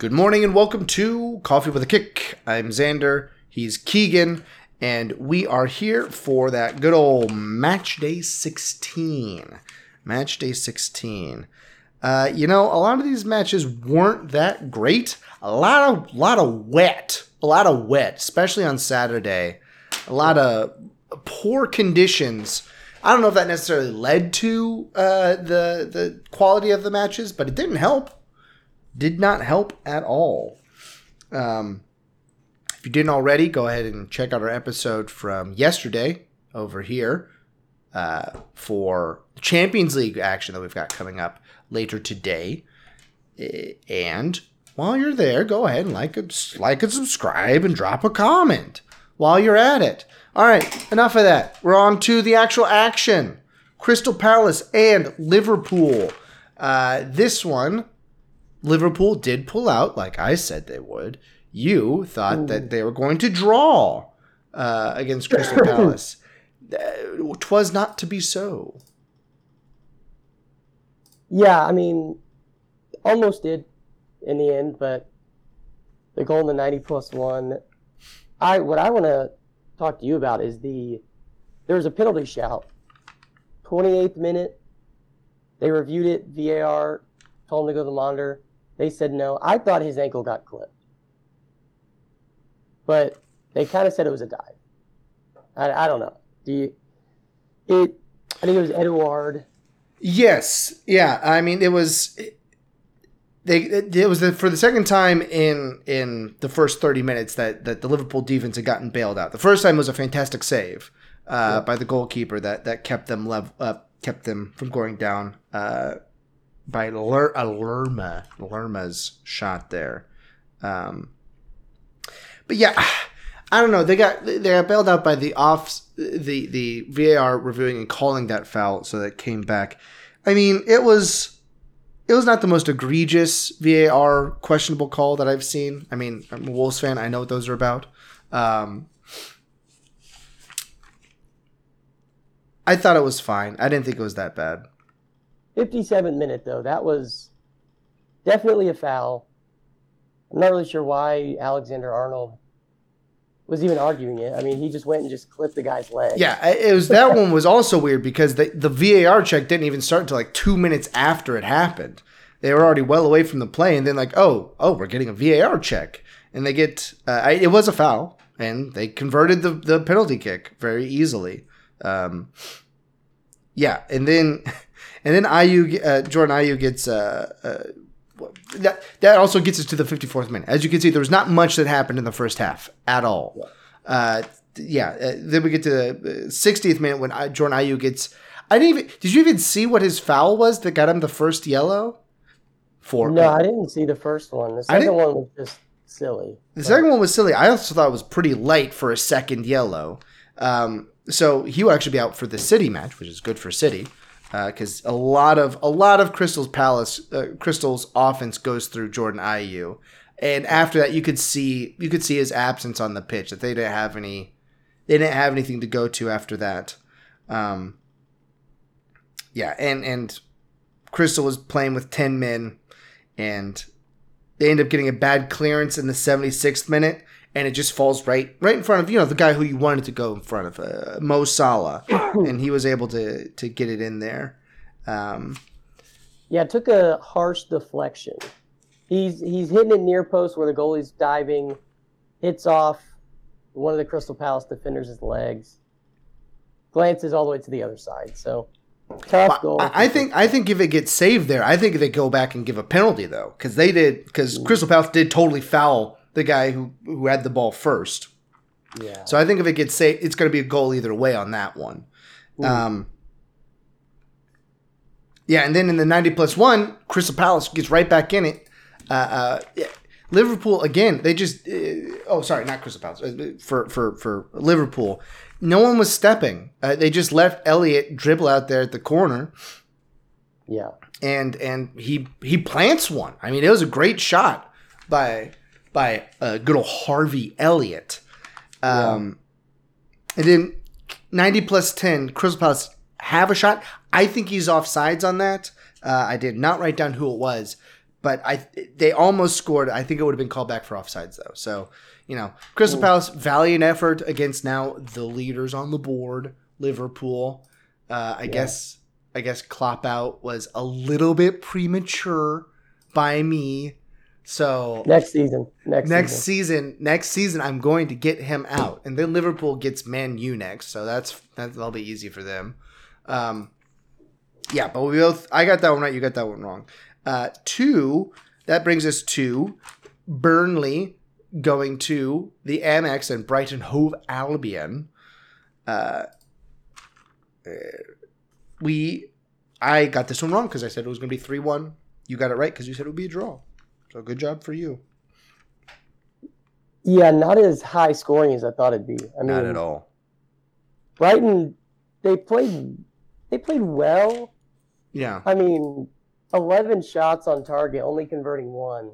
Good morning and welcome to Coffee with a Kick. I'm Xander, he's Keegan, and we are here for that good old match day 16. Match day 16. Uh, you know, a lot of these matches weren't that great. A lot of lot of wet, a lot of wet, especially on Saturday. A lot of poor conditions. I don't know if that necessarily led to uh, the the quality of the matches, but it didn't help. Did not help at all. Um, if you didn't already, go ahead and check out our episode from yesterday over here uh, for Champions League action that we've got coming up later today. Eh, And while you're there, go ahead and like and, like and subscribe and drop a comment while you're at it. All right, enough of that. We're on to the actual action. Crystal Palace and Liverpool. Uh, this one, Liverpool did pull out, like I said they would. You thought that they were going to draw uh, against Crystal Palace. Uh, Twas not to be so. Yeah, I mean, almost did in the end, but the goal in the 90 plus one. I what I want to talk to you about is the there was a penalty shout, 28th minute. They reviewed it, VAR told them to go to the monitor. They said no. I thought his ankle got clipped, but they kind of said it was a dive. I, I don't know. Do you? It. I think it was Edouard. Yes, yeah. I mean, it was they. It, it was the, for the second time in in the first thirty minutes that that the Liverpool defense had gotten bailed out. The first time was a fantastic save uh, by the goalkeeper that that kept them lev- uh, kept them from going down uh, by uh, Lerma Lerma's shot there. Um, but yeah, I don't know. They got they got bailed out by the off the the VAR reviewing and calling that foul, so that came back. I mean, it was it was not the most egregious VAR questionable call that I've seen. I mean, I'm a Wolves fan. I know what those are about. Um, I thought it was fine. I didn't think it was that bad. 57th minute though that was definitely a foul i'm not really sure why alexander arnold was even arguing it i mean he just went and just clipped the guy's leg Yeah, it was that one was also weird because the the VAR check didn't even start until like two minutes after it happened. They were already well away from the play, and then like, oh, oh, we're getting a VAR check, and they get uh, I, it was a foul, and they converted the the penalty kick very easily. Um, yeah, and then and then Ayew uh, Jordan Ayew gets uh, uh, that that also gets us to the 54th minute. As you can see, there was not much that happened in the first half at all. Uh, yeah, uh, then we get to the 60th minute when I, Jordan Ayew gets. I didn't even. Did you even see what his foul was that got him the first yellow? For no i didn't see the first one the second one was just silly The second one was silly. I also thought it was pretty light for a second yellow. Um, so he will actually be out for the City match, which is good for City, because a lot of a lot of Crystal's Palace, uh, Crystal's offense goes through Jordan Ayew, and after that, you could see you could see his absence on the pitch that they didn't have any, they didn't have anything to go to after that. Um, yeah, and and Crystal was playing with ten men, and they end up getting a bad clearance in the 76th minute and it just falls right right in front of you know the guy who you wanted to go in front of uh, Mo Salah. And he was able to to get it in there. Um, yeah it took a harsh deflection. He's he's hitting it near post where the goalie's diving hits off one of the crystal palace defenders' legs glances all the way to the other side. So tough goal. I, I think I think if it gets saved there I think they go back and give a penalty though because they did because Crystal Palace did totally foul the guy who who had the ball first yeah So I think if it gets saved, it's going to be a goal either way on that one. Um, yeah, and then in the 90 plus one, Crystal Palace gets right back in it. Uh, uh, yeah, Liverpool again. They just uh, oh sorry, not Crystal Palace uh, for for for Liverpool. No one was stepping. Uh, they just left Elliott dribble out there at the corner, yeah and and he he plants one. I mean, it was a great shot by by uh, good old Harvey Elliott. Um, And then 90 plus 10, Crystal Palace have a shot. I think he's off sides on that. Uh, I did not write down who it was, but I they almost scored. I think it would have been called back for offsides though. So you know, Crystal Palace valiant effort against now the leaders on the board, Liverpool. Uh, I Yeah. guess I guess Klopp out was a little bit premature by me. So Next season. Next, next season. season, next season, I'm going to get him out, and then Liverpool gets Man U next, so that's that, that'll be easy for them. Um, yeah, but we both. I got that one right. You got that one wrong. Uh, two. That brings us to Burnley going to the Amex and Brighton Hove Albion. Uh, uh, we, I got this one wrong because I said it was going to be three one. You got it right because you said it would be a draw. So good job for you. Yeah, not as high scoring as I thought it'd be. I mean, Not at all. Brighton, they played, they played well. Yeah. I mean, 11 shots on target, only converting one.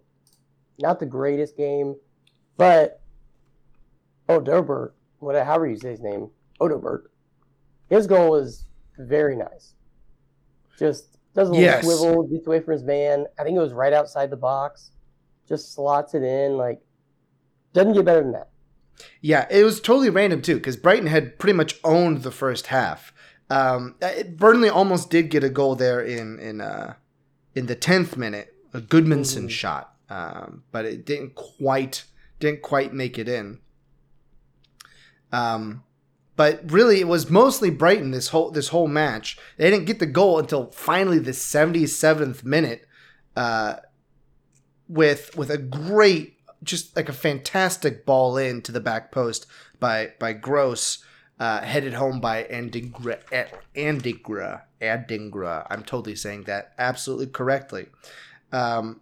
Not the greatest game, but Oh, Odobert, whatever, however you say his name, Odobert, his goal was very nice. Just does a little Yes. swivel, gets away from his man. I think it was right outside the box. Just slots it in. Like, doesn't get better than that. Yeah, it was totally random too because Brighton had pretty much owned the first half. Um, it- Burnley almost did get a goal there in in uh, in the tenth minute, a Gudmundsson Mhm. shot, um, but it didn't quite didn't quite make it in. Um, but really, it was mostly Brighton this whole this whole match. They didn't get the goal until finally the seventy seventh minute, uh, with with a great just like a fantastic ball in to the back post by by Gross, uh, headed home by Andigra. Andigra. Adingra. I'm totally saying that absolutely correctly. Um,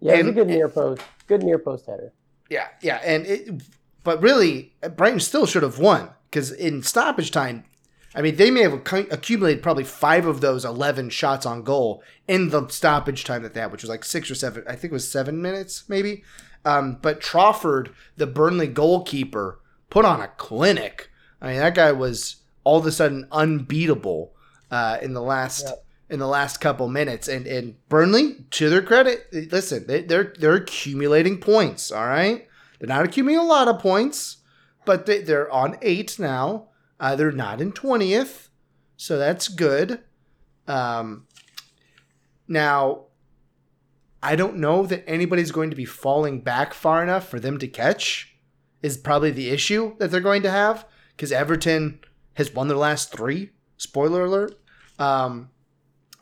Yeah, was a good near post, good near post header. yeah, yeah, and it, but really, Brighton still should have won because in stoppage time, I mean, they may have accumulated probably five of those eleven shots on goal in the stoppage time that they had, which was like six or seven. I think it was seven minutes, maybe. Um, but Trafford, the Burnley goalkeeper, put on a clinic. I mean, that guy was all of a sudden unbeatable uh, in the last Yep. in the last couple minutes. And and Burnley, to their credit, listen, they, they're they're accumulating points. All right, they're not accumulating a lot of points, but they, they're on eight now. Uh, they're not in twentieth, so that's good. Um, now, I don't know that anybody's going to be falling back far enough for them to catch. Is probably the issue that they're going to have because Everton has won their last three. Spoiler alert. Um,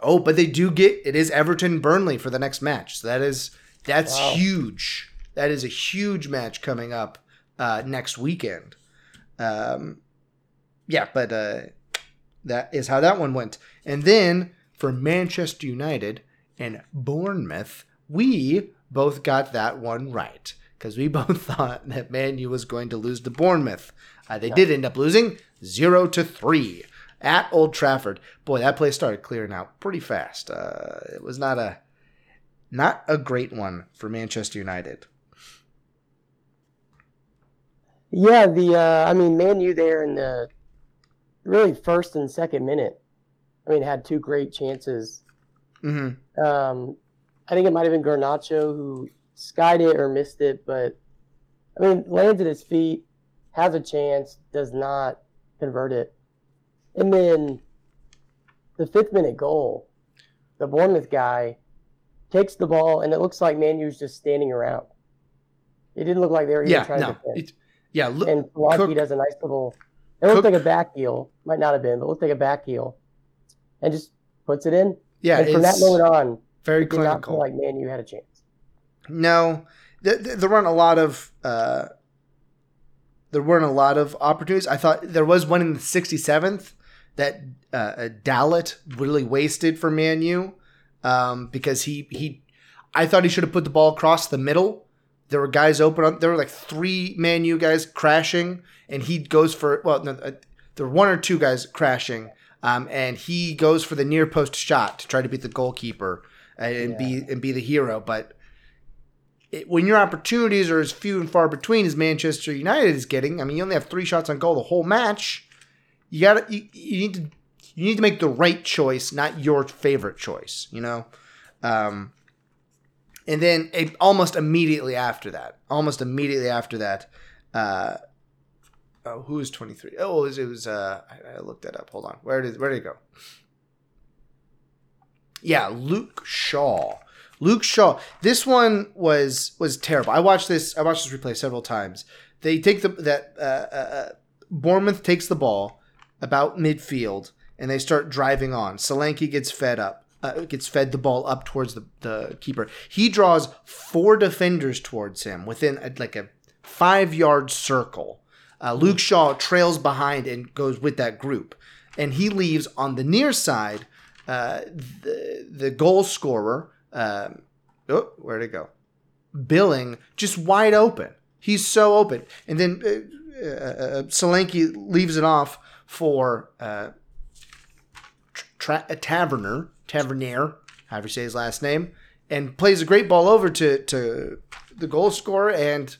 oh, but they do get it is Everton Burnley for the next match. So that is that's Wow. huge. That is a huge match coming up uh, next weekend. Um, yeah, but uh, that is how that one went. And then for Manchester United and Bournemouth, we both got that one right because we both thought that Man U was going to lose to Bournemouth. Uh, they did end up losing zero to three at Old Trafford. Boy, that place started clearing out pretty fast. Uh, it was not a not a great one for Manchester United. Yeah, the uh, I mean, Man U there in the really first and second minute. I mean, had two great chances. hmm Um, I think it might have been Garnacho who skied it or missed it, but I mean, lands at his feet, has a chance, does not convert it, and then the fifth minute goal, the Bournemouth guy takes the ball, and it looks like Man U's just standing around. It didn't look like they were even Yeah, trying no, to defend. it, yeah. Look, and Solanke Cook- does a nice little. It looked Cook- like a back heel, might not have been, but looked like a back heel, and just puts it in. yeah, and from that moment on, very it did not clinical. like Man you had a chance. No, th- th- there weren't a lot of uh, there weren't a lot of opportunities. I thought there was one in the 67th that uh, uh, Dalot really wasted for Manu um, because he he I thought he should have put the ball across the middle. There were guys open on. There were like three Man U guys crashing, and he goes for well, no, uh, there were one or two guys crashing, um, and he goes for the near post shot to try to beat the goalkeeper and be and be the hero. But it, when your opportunities are as few and far between as Manchester United is getting, I mean, you only have three shots on goal the whole match. You got you, you need to you need to make the right choice, not your favorite choice. You know, um, and then it, almost immediately after that, almost immediately after that, uh, oh, who was 23? Oh, it was, it was uh, I, I looked that up. Hold on. Where did, where did it go? Yeah, Luke Shaw. Luke Shaw. This one was was terrible. I watched this. I watched this replay several times. They take the that uh, uh, uh Bournemouth takes the ball about midfield and they start driving on. Solanke gets fed up. Uh, gets fed the ball up towards the, the keeper. He draws four defenders towards him within a, like a five yard circle. Uh, Luke Shaw trails behind and goes with that group, and he leaves on the near side. Uh, the the goal scorer, um, oh, where'd it go? Billing just wide open. He's so open, and then uh, uh, uh Solanke leaves it off for uh, tra- a Taverner, Tavernier, however you say his last name, and plays a great ball over to to the goal scorer and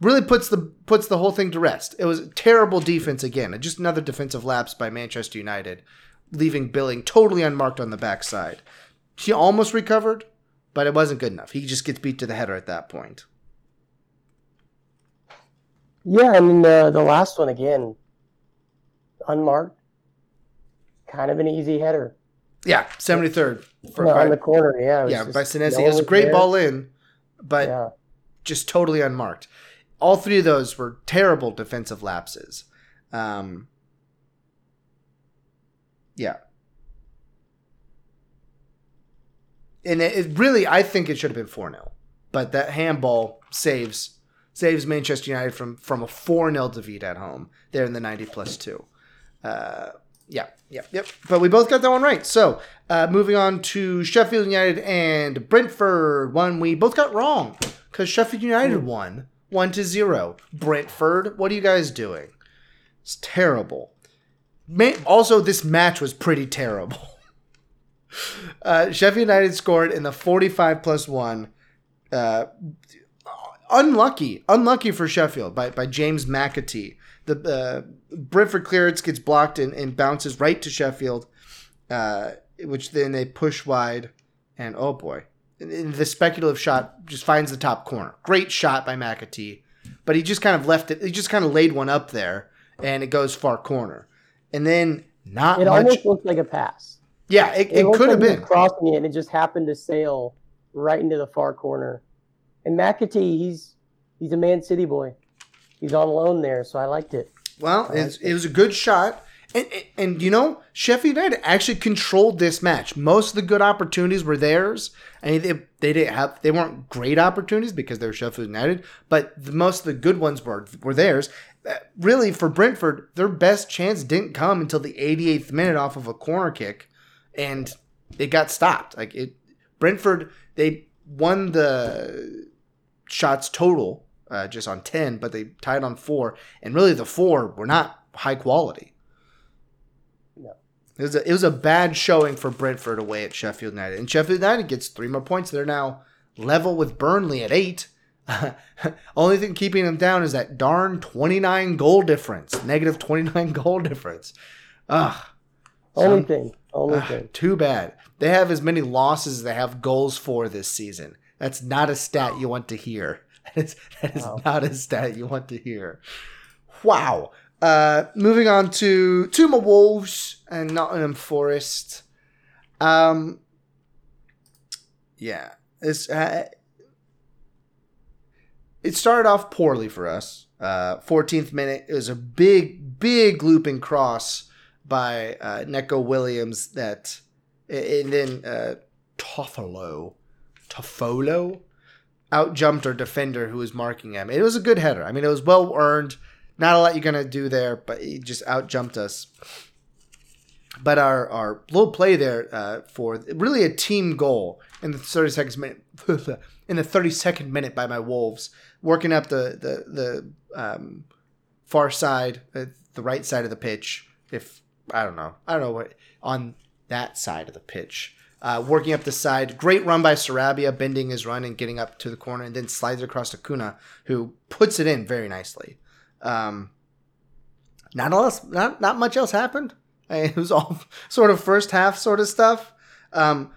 really puts the puts the whole thing to rest. It was terrible defense again, just another defensive lapse by Manchester United, leaving Billing totally unmarked on the backside. He almost recovered, but it wasn't good enough. He just gets beat to the header at that point. Yeah, I mean uh, the last one again, unmarked, kind of an easy header. Yeah, seventy third on the corner. Yeah, yeah, by Senesi. No it was a great there. ball in, but yeah. just totally unmarked. All three of those were terrible defensive lapses. Um, yeah. And it, it really, I think it should have been 4 0. But that handball saves saves Manchester United from, from a 4 0 defeat at home there in the 90 plus 2. Uh, yeah, yeah, yep. But we both got that one right. So uh, moving on to Sheffield United and Brentford, one we both got wrong because Sheffield United won one to zero. Brentford, what are you guys doing? It's terrible. Also, this match was pretty terrible. Uh, Sheffield United scored in the 45 plus one. Uh, unlucky, unlucky for Sheffield by, by James McAtee the uh, Brentford clearance gets blocked and, and bounces right to Sheffield, uh, which then they push wide, and oh boy, and the speculative shot just finds the top corner. Great shot by McAtee, but he just kind of left it. He just kind of laid one up there, and it goes far corner, and then not. It much, almost looks like a pass. Yeah, it, it, it could have like been crossing it, and it just happened to sail right into the far corner. And McAtee, he's he's a Man City boy he's on loan there, so I liked it. Well, liked it. it was a good shot. And, and, and, you know, Sheffield United actually controlled this match. Most of the good opportunities were theirs. I mean, they, they didn't have they weren't great opportunities because they were Sheffield United, but the, most of the good ones were were theirs. Uh, really, for Brentford, their best chance didn't come until the 88th minute off of a corner kick, and it got stopped. Like it, Brentford they won the shots total uh, just on 10, but they tied on four. And really, the four were not high quality. No. It was, a, it was a bad showing for Brentford away at Sheffield United. And Sheffield United gets three more points. They're now level with Burnley at eight. Only thing keeping them down is that darn 29 goal difference, negative 29 goal difference. Ugh. Only thing. Only thing. Too bad. They have as many losses as they have goals for this season. That's not a stat you want to hear. That is, that is wow. not a stat you want to hear. Wow. Uh, moving on to Tuma Wolves and Nottingham Forest. Um, yeah, it's uh, it started off poorly for us. Uh, 14th minute, it was a big, big looping cross by uh, Neco Williams that, and then uh, Toffolo, Toffolo out jumped our defender who was marking him. It was a good header. I mean, it was well earned. Not a lot you're gonna do there, but he just out jumped us. But our our little play there uh, for really a team goal in the 32nd minute in the 32nd minute by my Wolves, working up the the the um, far side, uh, the right side of the pitch. If I don't know, I don't know what on that side of the pitch uh, working up the side. Great run by Sarabia, bending his run and getting up to the corner, and then slides across to Cunha, who puts it in very nicely. Um, not else, not not much else happened. I mean, it was all sort of first half sort of stuff. Um,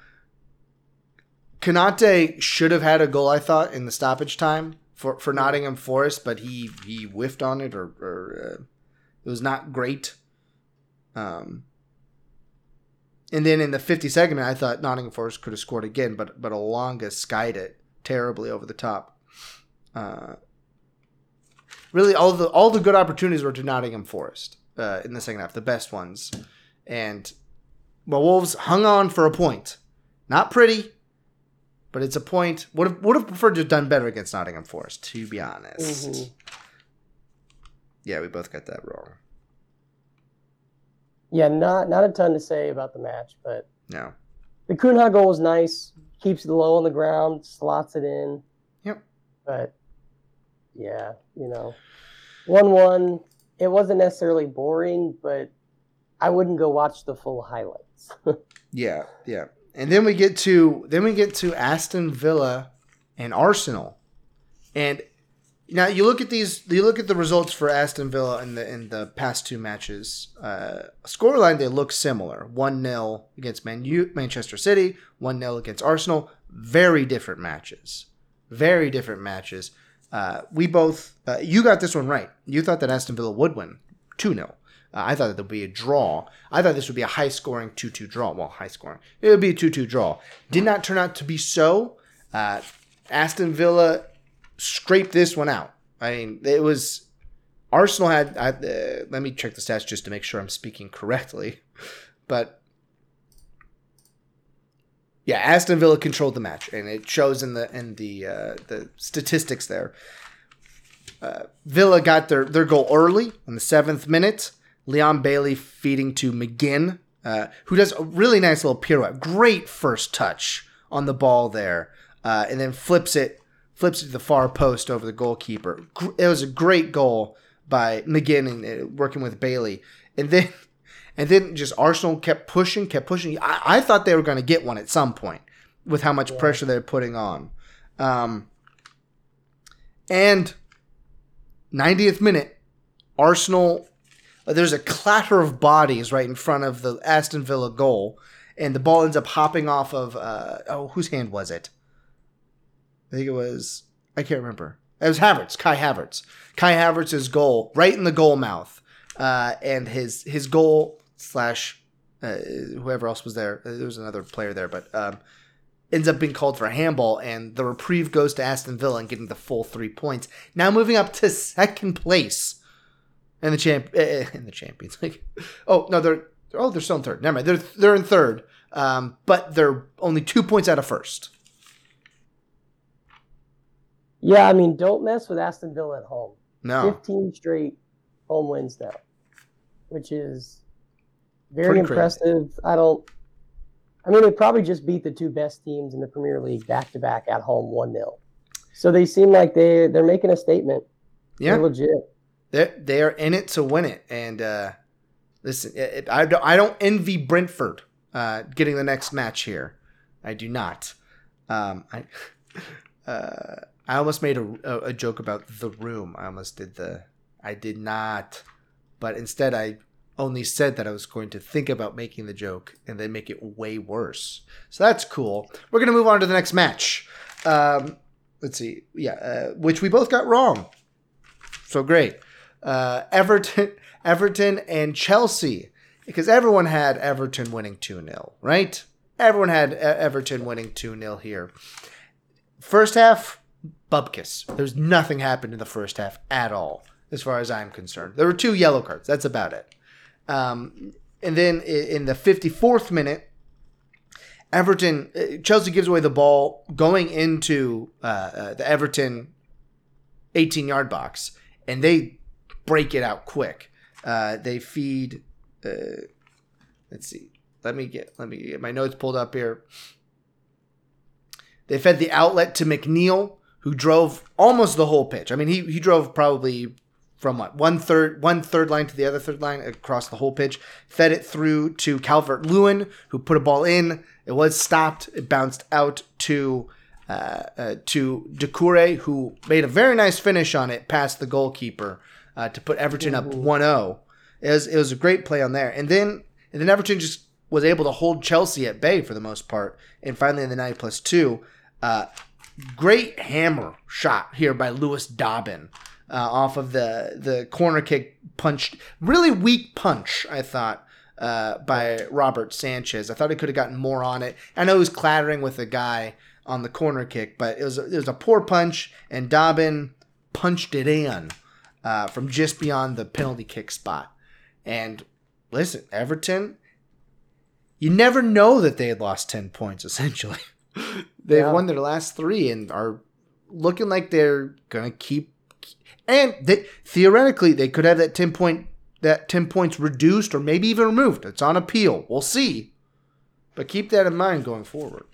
Konate should have had a goal, I thought, in the stoppage time for, for Nottingham Forest, but he he whiffed on it, or, or uh, it was not great. Um, and then in the 52nd minute, I thought Nottingham Forest could have scored again, but but Elanga skied it terribly over the top. Uh, really, all the all the good opportunities were to Nottingham Forest uh, in the second half, the best ones, and well, Wolves hung on for a point. Not pretty, but it's a point. Would have would have preferred to have done better against Nottingham Forest, to be honest. Mhm. Yeah, we both got that wrong. Yeah, not not a ton to say about the match, but No. the Cunha goal was nice. Keeps it low on the ground, slots it in. Yep. But yeah, you know, one one. It wasn't necessarily boring, but I wouldn't go watch the full highlights. Yeah, yeah. And then we get to then we get to Aston Villa and Arsenal. And now you look at these you look at the results for Aston Villa in the in the past two matches. Uh scoreline they look similar. 1-0 against Man U, Manchester City, 1-0 against Arsenal. Very different matches. Very different matches. Uh, we both uh, you got this one right. You thought that Aston Villa would win 2-0. Uh, I thought that there'd be a draw. I thought this would be a high scoring 2 2 draw. Well, high scoring. It would be a 2 2 draw. Did not turn out to be so. Uh, Aston Villa scraped this one out. I mean, it was. Arsenal had. I, uh, let me check the stats just to make sure I'm speaking correctly. But. Yeah, Aston Villa controlled the match, and it shows in the in the uh, the statistics there. Uh, Villa got their, their goal early in the seventh minute. Leon Bailey feeding to McGinn, uh, who does a really nice little pirouette. Great first touch on the ball there, uh, and then flips it flips it to the far post over the goalkeeper. It was a great goal by McGinn and uh, working with Bailey, and then and then just Arsenal kept pushing, kept pushing. I, I thought they were going to get one at some point with how much pressure they're putting on. Um, and 90th minute, Arsenal. uh, There's a clatter of bodies right in front of the Aston Villa goal, and the ball ends up hopping off of. Uh, oh, whose hand was it? I think it was. I can't remember. It was Havertz, Kai Havertz. Kai Havertz's goal, right in the goal mouth, uh, and his his goal slash uh, whoever else was there. uh, There was another player there, but um, ends up being called for a handball, and the reprieve goes to Aston Villa and getting the full three points. Now moving up to second place in the champ uh, in the Champions League. Oh no, they're oh they're still in third. Never mind, they're they're in third, um, but they're only two points out of first. Yeah, I mean, don't mess with Aston Villa at home. No, 15 straight home wins now, which is very Pretty crazy. impressive. I don't. I mean, they probably just beat the two best teams in the Premier League back to back at home, one 0 So they seem like they they're making a statement. yeah, They're legit. They're, they are in it to win it. And uh, listen, it- I, don't, I don't envy Brentford uh, getting the next match here. I do not. Um, I uh, I almost made a, a, joke about the room. I almost did the. I did not, but instead I only said that I was going to think about making the joke and then make it way worse. So that's cool. We're gonna move on to the next match. Um, let's see. Yeah, uh, which we both got wrong. So great. Uh, Everton, Everton, and Chelsea, because everyone had Everton winning two 0 right? Everyone had Everton winning two 0 here. First half, bubkus. There's nothing happened in the first half at all, as far as I'm concerned. There were two yellow cards. That's about it. Um, and then in the 54th minute, Everton, uh, Chelsea gives away the ball going into uh, uh, the Everton 18 yard box, and they break it out quick. Uh, they feed. Uh, let's see. Let me get let me get my notes pulled up here. They fed the outlet to McNeil, who drove almost the whole pitch. I mean, he he drove probably from what one third one third line to the other third line across the whole pitch. Fed it through to Calvert Lewin, who put a ball in. It was stopped. It bounced out to uh, uh, to Doucouré, who made a very nice finish on it past the goalkeeper uh, to put Everton up 1-0. It was it was a great play on there, and then and then Everton just was able to hold Chelsea at bay for the most part, and finally in the 90 plus two, Uh, great hammer shot here by Lewis Dobbin uh, off of the the corner kick punched. Really weak punch, I thought, uh, by Robert Sanchez. I thought he could have gotten more on it. I know he was clattering with the guy on the corner kick, but it was it was a poor punch, and Dobbin punched it in uh, from just beyond the penalty kick spot. And listen, Everton, you never know that they had lost ten points. Essentially, they've Yeah. won their last three and are looking like they're gonna keep. And they, theoretically, they could have that ten point that ten points reduced or maybe even removed. It's on appeal. We'll see, but keep that in mind going forward.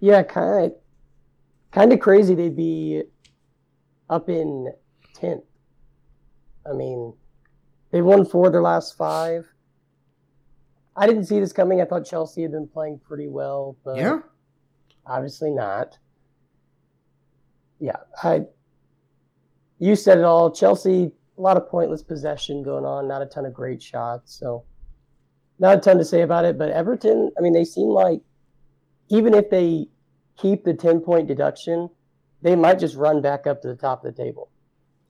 Yeah, kind of, kind of crazy. They'd be up in tenth. I mean, they won four of their last five. I didn't see this coming. I thought Chelsea had been playing pretty well, but Yeah. obviously not. Yeah, I. You said it all. Chelsea, a lot of pointless possession going on. Not a ton of great shots. So, not a ton to say about it. But Everton, I mean, they seem like even if they keep the ten point deduction, they might just run back up to the top of the table.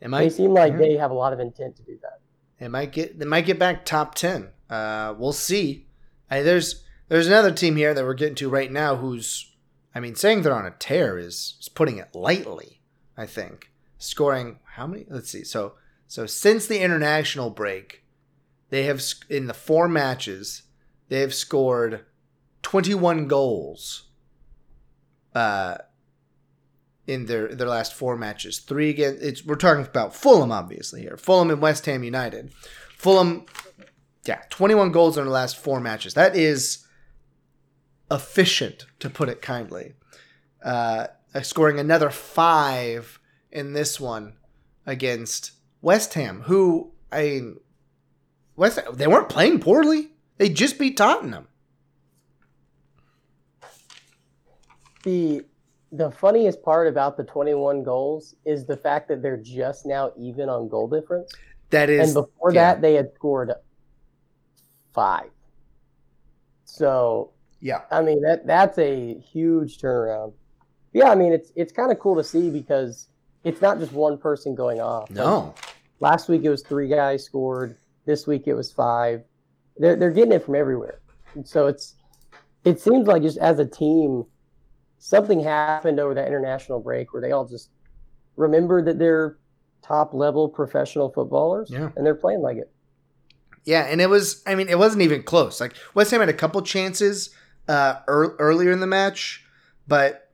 It They might seem like yeah. they have a lot of intent to do that. It might get they might get back top ten. Uh, we'll see. I, there's there's another team here that we're getting to right now who's I mean saying they're on a tear is, is putting it lightly. I think scoring how many? Let's see. So so since the international break, they have in the four matches they have scored 21 goals. Uh, in their their last four matches. Three again. It's we're talking about Fulham, obviously here. Fulham and West Ham United. Fulham, yeah, 21 goals in the last four matches. That is efficient, to put it kindly. Uh, scoring another five in this one against West Ham, who I mean, West they weren't playing poorly. They just beat Tottenham. The the funniest part about the 21 goals is the fact that they're just now even on goal difference. That is and before yeah. that, they had scored five. So yeah. I mean that that's a huge turnaround. Yeah, I mean it's it's kind of cool to see because it's not just one person going off. Like, No. last week it was three guys scored. This week it was five. They're they're getting it from everywhere. And so it's it seems like just as a team, something happened over that international break where they all just remembered that they're top level professional footballers Yeah. and they're playing like it. Yeah, and it was. I mean, it wasn't even close. Like West Ham had a couple chances uh, ear- earlier in the match, but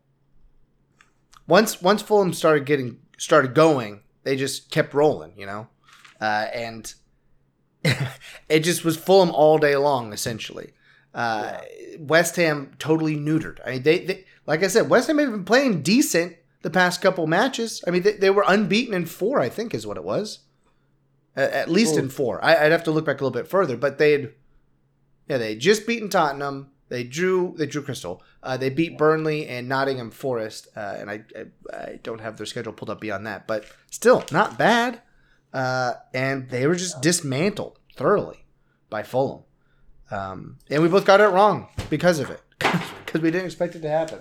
once once Fulham started getting started going, they just kept rolling. You know, uh, and it just was Fulham all day long, essentially. Uh, West Ham totally neutered. I mean, they, they like I said, West Ham had been playing decent the past couple matches. I mean, they, they were unbeaten in four. I think is what it was. At least in four. I, I'd have to look back a little bit further, but they had, yeah, they just beaten Tottenham. They drew, they drew Crystal. Uh, they beat Burnley and Nottingham Forest, uh, and I, I, I don't have their schedule pulled up beyond that, but still not bad. Uh, and they were just dismantled thoroughly by Fulham, um, and we both got it wrong because of it, because we didn't expect it to happen.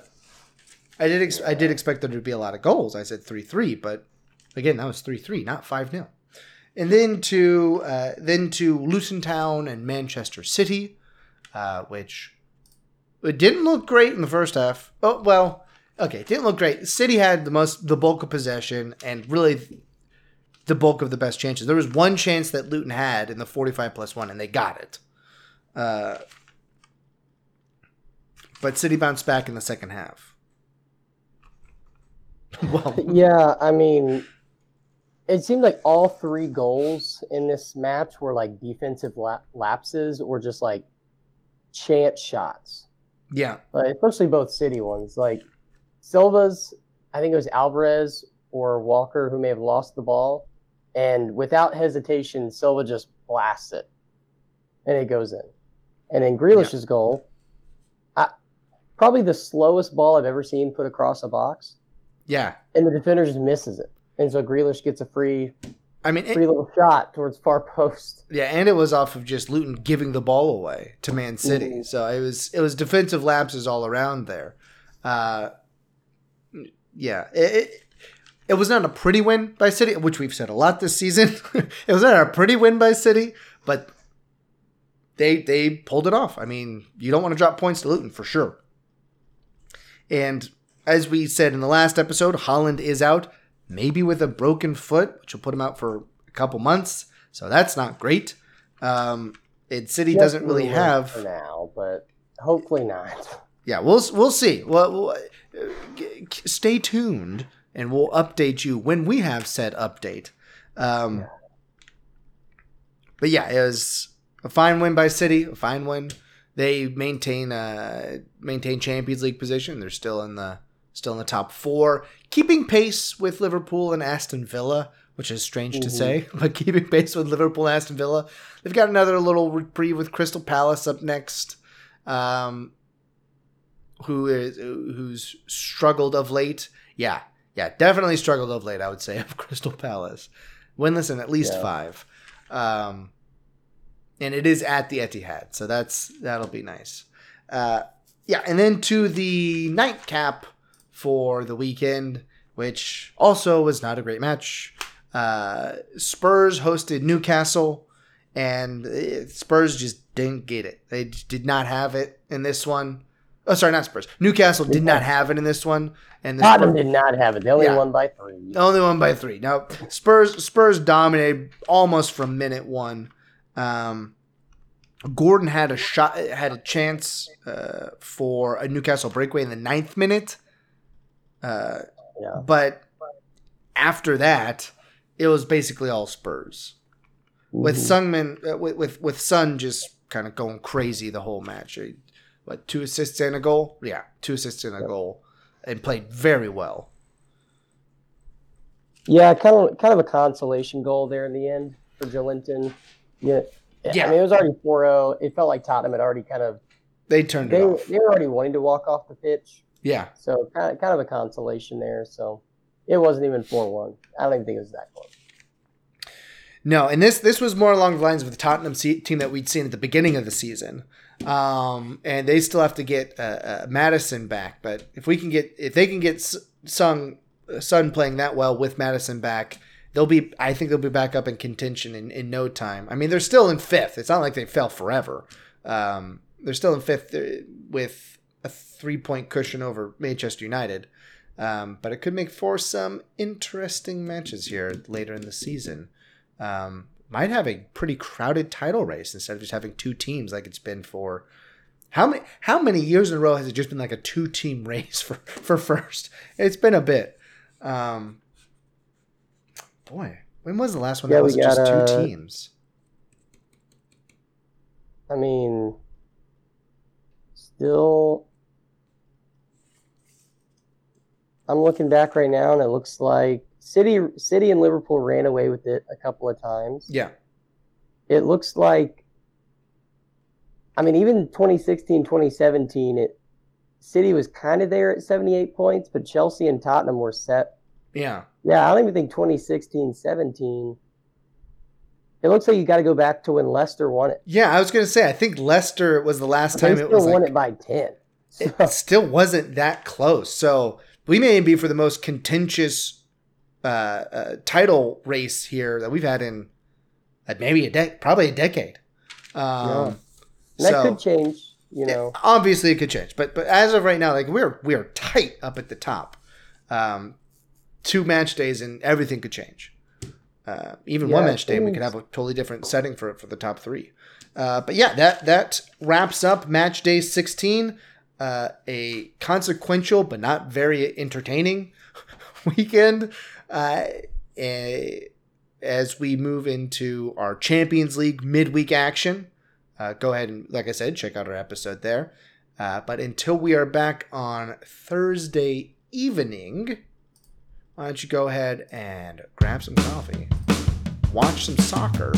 I did, ex- I did expect there to be a lot of goals. I said three three, but again, that was three three, not five 0 and then to uh, then to Luton Town and Manchester City, uh, which it didn't look great in the first half. Oh well, okay, it didn't look great. City had the most the bulk of possession and really the bulk of the best chances. There was one chance that Luton had in the forty-five plus one, and they got it. Uh, but City bounced back in the second half. well, Yeah, I mean, it seemed like all three goals in this match were like defensive la- lapses or just like chance shots. yeah, Like, especially both City ones. Like Silva's, I think it was Alvarez or Walker who may have lost the ball, and without hesitation, Silva just blasts it, and it goes in. And then Grealish's goal, I, probably the slowest ball I've ever seen put across a box yeah, and the defender just misses it. And so Grealish gets a free I mean, it- Free little shot towards far post. Yeah, and it was off of just Luton giving the ball away to Man City. Mhm. So it was it was defensive lapses all around there. Uh, yeah, it, it it was not a pretty win by City, which we've said a lot this season. it was not a pretty win by City, but they they pulled it off. I mean, you don't want to drop points to Luton for sure. And as we said in the last episode, Haaland is out, maybe with a broken foot, which will put him out for a couple months. So that's not great. Um, and City doesn't really have. for now, but hopefully not. Yeah, we'll we'll see. Well, we'll uh, stay tuned, and we'll update you when we have said update. Um, Yeah. But yeah, it was a fine win by City. A fine win. They maintain uh, maintain Champions League position. They're still in the still in the top four, keeping pace with Liverpool and Aston Villa, which is strange to Mhm. say, but keeping pace with Liverpool and Aston Villa. They've got another little reprieve with Crystal Palace up next. Um, who is who's struggled of late. Yeah, yeah, definitely struggled of late. I would say of Crystal Palace, winless in at least Yeah. five, um, and it is at the Etihad, so that's that'll be nice. Uh, yeah, and then to the nightcap for the weekend, which also was not a great match. Uh, Spurs hosted Newcastle, and Spurs just didn't get it. They did not have it in this one. Oh, sorry, not Spurs. Newcastle did not have it in this one, and the Tottenham Spurs, did not have it. They only Yeah. won by three. only one by three. Now Spurs Spurs dominated almost from minute one. Um, Gordon had a shot, had a chance uh, for a Newcastle breakaway in the ninth minute. Uh, Yeah. but after that, it was basically all Spurs with Mhm. Sungman uh, with, with with Sun just kind of going crazy the whole match. What two assists and a goal? Yeah, two assists and a goal, and played very well. Yeah, kind of kind of a consolation goal there in the end for Joelinton. Yeah. Yeah. I mean, it was already 4-0. It felt like Tottenham had already kind of They turned they they were already wanting to walk off the pitch. Yeah, So kind of, kind of a consolation there. So it wasn't even 4-1. I don't even think it was that close. no, and this this was more along the lines of the Tottenham team that we'd seen at the beginning of the season. Um, and they still have to get uh, uh, Maddison back, but if we can get if they can get S- Sung Sun playing that well with Maddison back, they'll be. I think they'll be back up in contention in, in no time. I mean, they're still in fifth. It's not like they fell forever. Um, they're still in fifth uh, with a three point cushion over Manchester United. Um, but it could make for some interesting matches here later in the season. Um, might have a pretty crowded title race instead of just having two teams like it's been for how many how many years in a row has it just been like a two team race for for first? It's been a bit. Um, boy, when was the last one Yeah, that was just got, two uh, teams? I mean, still, I'm looking back right now, and it looks like City, City, and Liverpool ran away with it a couple of times. Yeah, It looks like, I mean, even 2016, 2017, it City was kind of there at 78 points, but Chelsea and Tottenham were set. yeah, Yeah, I don't even think 2016, 17. It looks like you got to go back to when Leicester won it. yeah. I was gonna say I think Leicester was the last time it was won like it by 10. it still wasn't that close. So we may be for the most contentious uh, uh, title race here that we've had in uh, maybe a decade, probably a decade. Um, And that so could change, you know. obviously it could change, but but as of right now, like we're we're tight up at the top. Um, two match days and everything could change. Uh, even one match day, we could have a totally different setting for for the top three. Uh, but yeah, that that wraps up match day sixteen. Uh, a consequential but not very entertaining weekend. Uh, eh, as we move into our Champions League midweek action, uh, go ahead and, like I said, check out our episode there. Uh, but until we are back on Thursday evening, why don't you go ahead and grab some coffee, watch some soccer,